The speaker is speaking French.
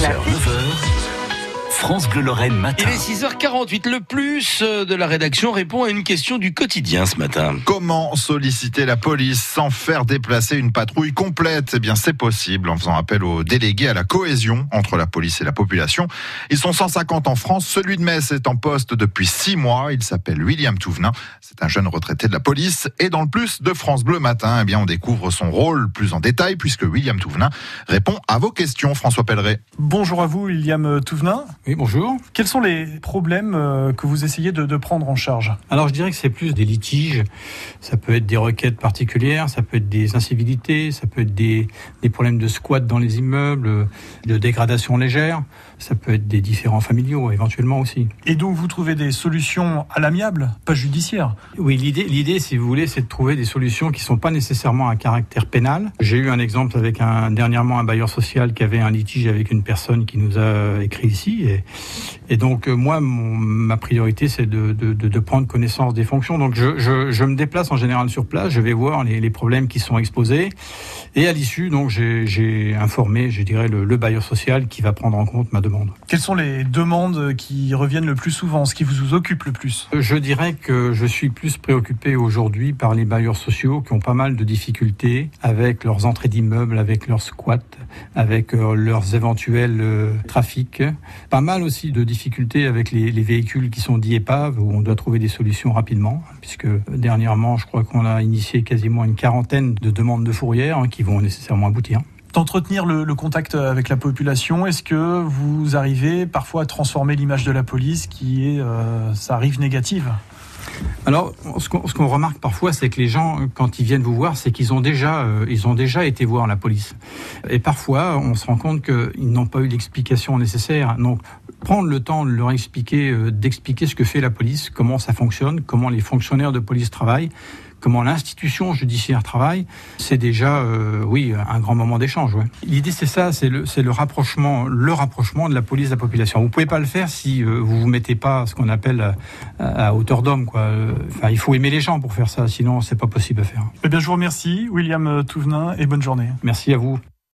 小粉。France Bleu Lorraine matin. Il est 6h48. Le plus euh, de la rédaction répond à une question du quotidien ce matin. Comment solliciter la police sans faire déplacer une patrouille complète? Eh bien, c'est possible en faisant appel aux délégués à la cohésion entre la police et la population. Ils sont 150 en France. Celui de Metz est en poste depuis six mois. Il s'appelle William Touvenin. C'est un jeune retraité de la police. Et dans le plus de France Bleu matin, eh bien, on découvre son rôle plus en détail puisque William Touvenin répond à vos questions. François Pelleret. Bonjour à vous, William Touvenin. Oui, bonjour. Quels sont les problèmes euh, que vous essayez de, de prendre en charge? Alors je dirais que c'est plus des litiges, ça peut être des requêtes particulières, ça peut être des incivilités, ça peut être des, des problèmes de squat dans les immeubles, de dégradation légère, ça peut être des différents familiaux éventuellement aussi. Et donc vous trouvez des solutions à l'amiable, pas judiciaires? Oui, l'idée, l'idée, si vous voulez, c'est de trouver des solutions qui sont pas nécessairement à caractère pénal. J'ai eu un exemple avec un dernièrement un bailleur social qui avait un litige avec une personne qui nous a écrit ici et et donc euh, moi, mon, ma priorité, c'est de, de, de, prendre connaissance des fonctions. Donc je, je, je, me déplace en général sur place, je vais voir les, les problèmes qui sont exposés, et à l'issue, donc j'ai informé, je dirais, le, le, bailleur social qui va prendre en compte ma demande. Quelles sont les demandes qui reviennent le plus souvent, ce qui vous occupe le plus? Je dirais que je suis plus préoccupé aujourd'hui par les bailleurs sociaux qui ont pas mal de difficultés avec leurs entrées d'immeubles, avec leurs squats, avec euh, leurs éventuels euh, trafics, pas mal aussi de difficultés avec les, les, véhicules qui sont dits épaves, où on doit trouver des solutions rapidement, puisque dernièrement, je crois qu'on a initié quasiment une quarantaine de demandes de fourrière hein, qui vont nécessairement aboutir d'entretenir le, contact avec la population. Est-ce que vous arrivez parfois à transformer l'image de la police qui est, euh, ça arrive négative? Alors, ce qu'on remarque parfois, c'est que les gens, quand ils viennent vous voir, c'est qu'ils ont déjà, euh, ont déjà été voir la police. Et parfois, on se rend compte qu'ils n'ont pas eu l'explication nécessaire. Donc, prendre le temps de leur expliquer, euh, d'expliquer ce que fait la police, comment ça fonctionne, comment les fonctionnaires de police travaillent, comment l'institution judiciaire travaille, c'est déjà, euh, oui, un grand moment d'échange. Ouais. L'idée, c'est ça, c'est le, rapprochement, le rapprochement de la police de la population. Vous pouvez pas le faire si euh, vous vous mettez pas ce qu'on appelle à, à hauteur d'homme, quoi. Enfin, il faut aimer les gens pour faire ça, sinon c'est pas possible à faire. Eh bien, je vous remercie, William Touvenin, et bonne journée. Merci à vous.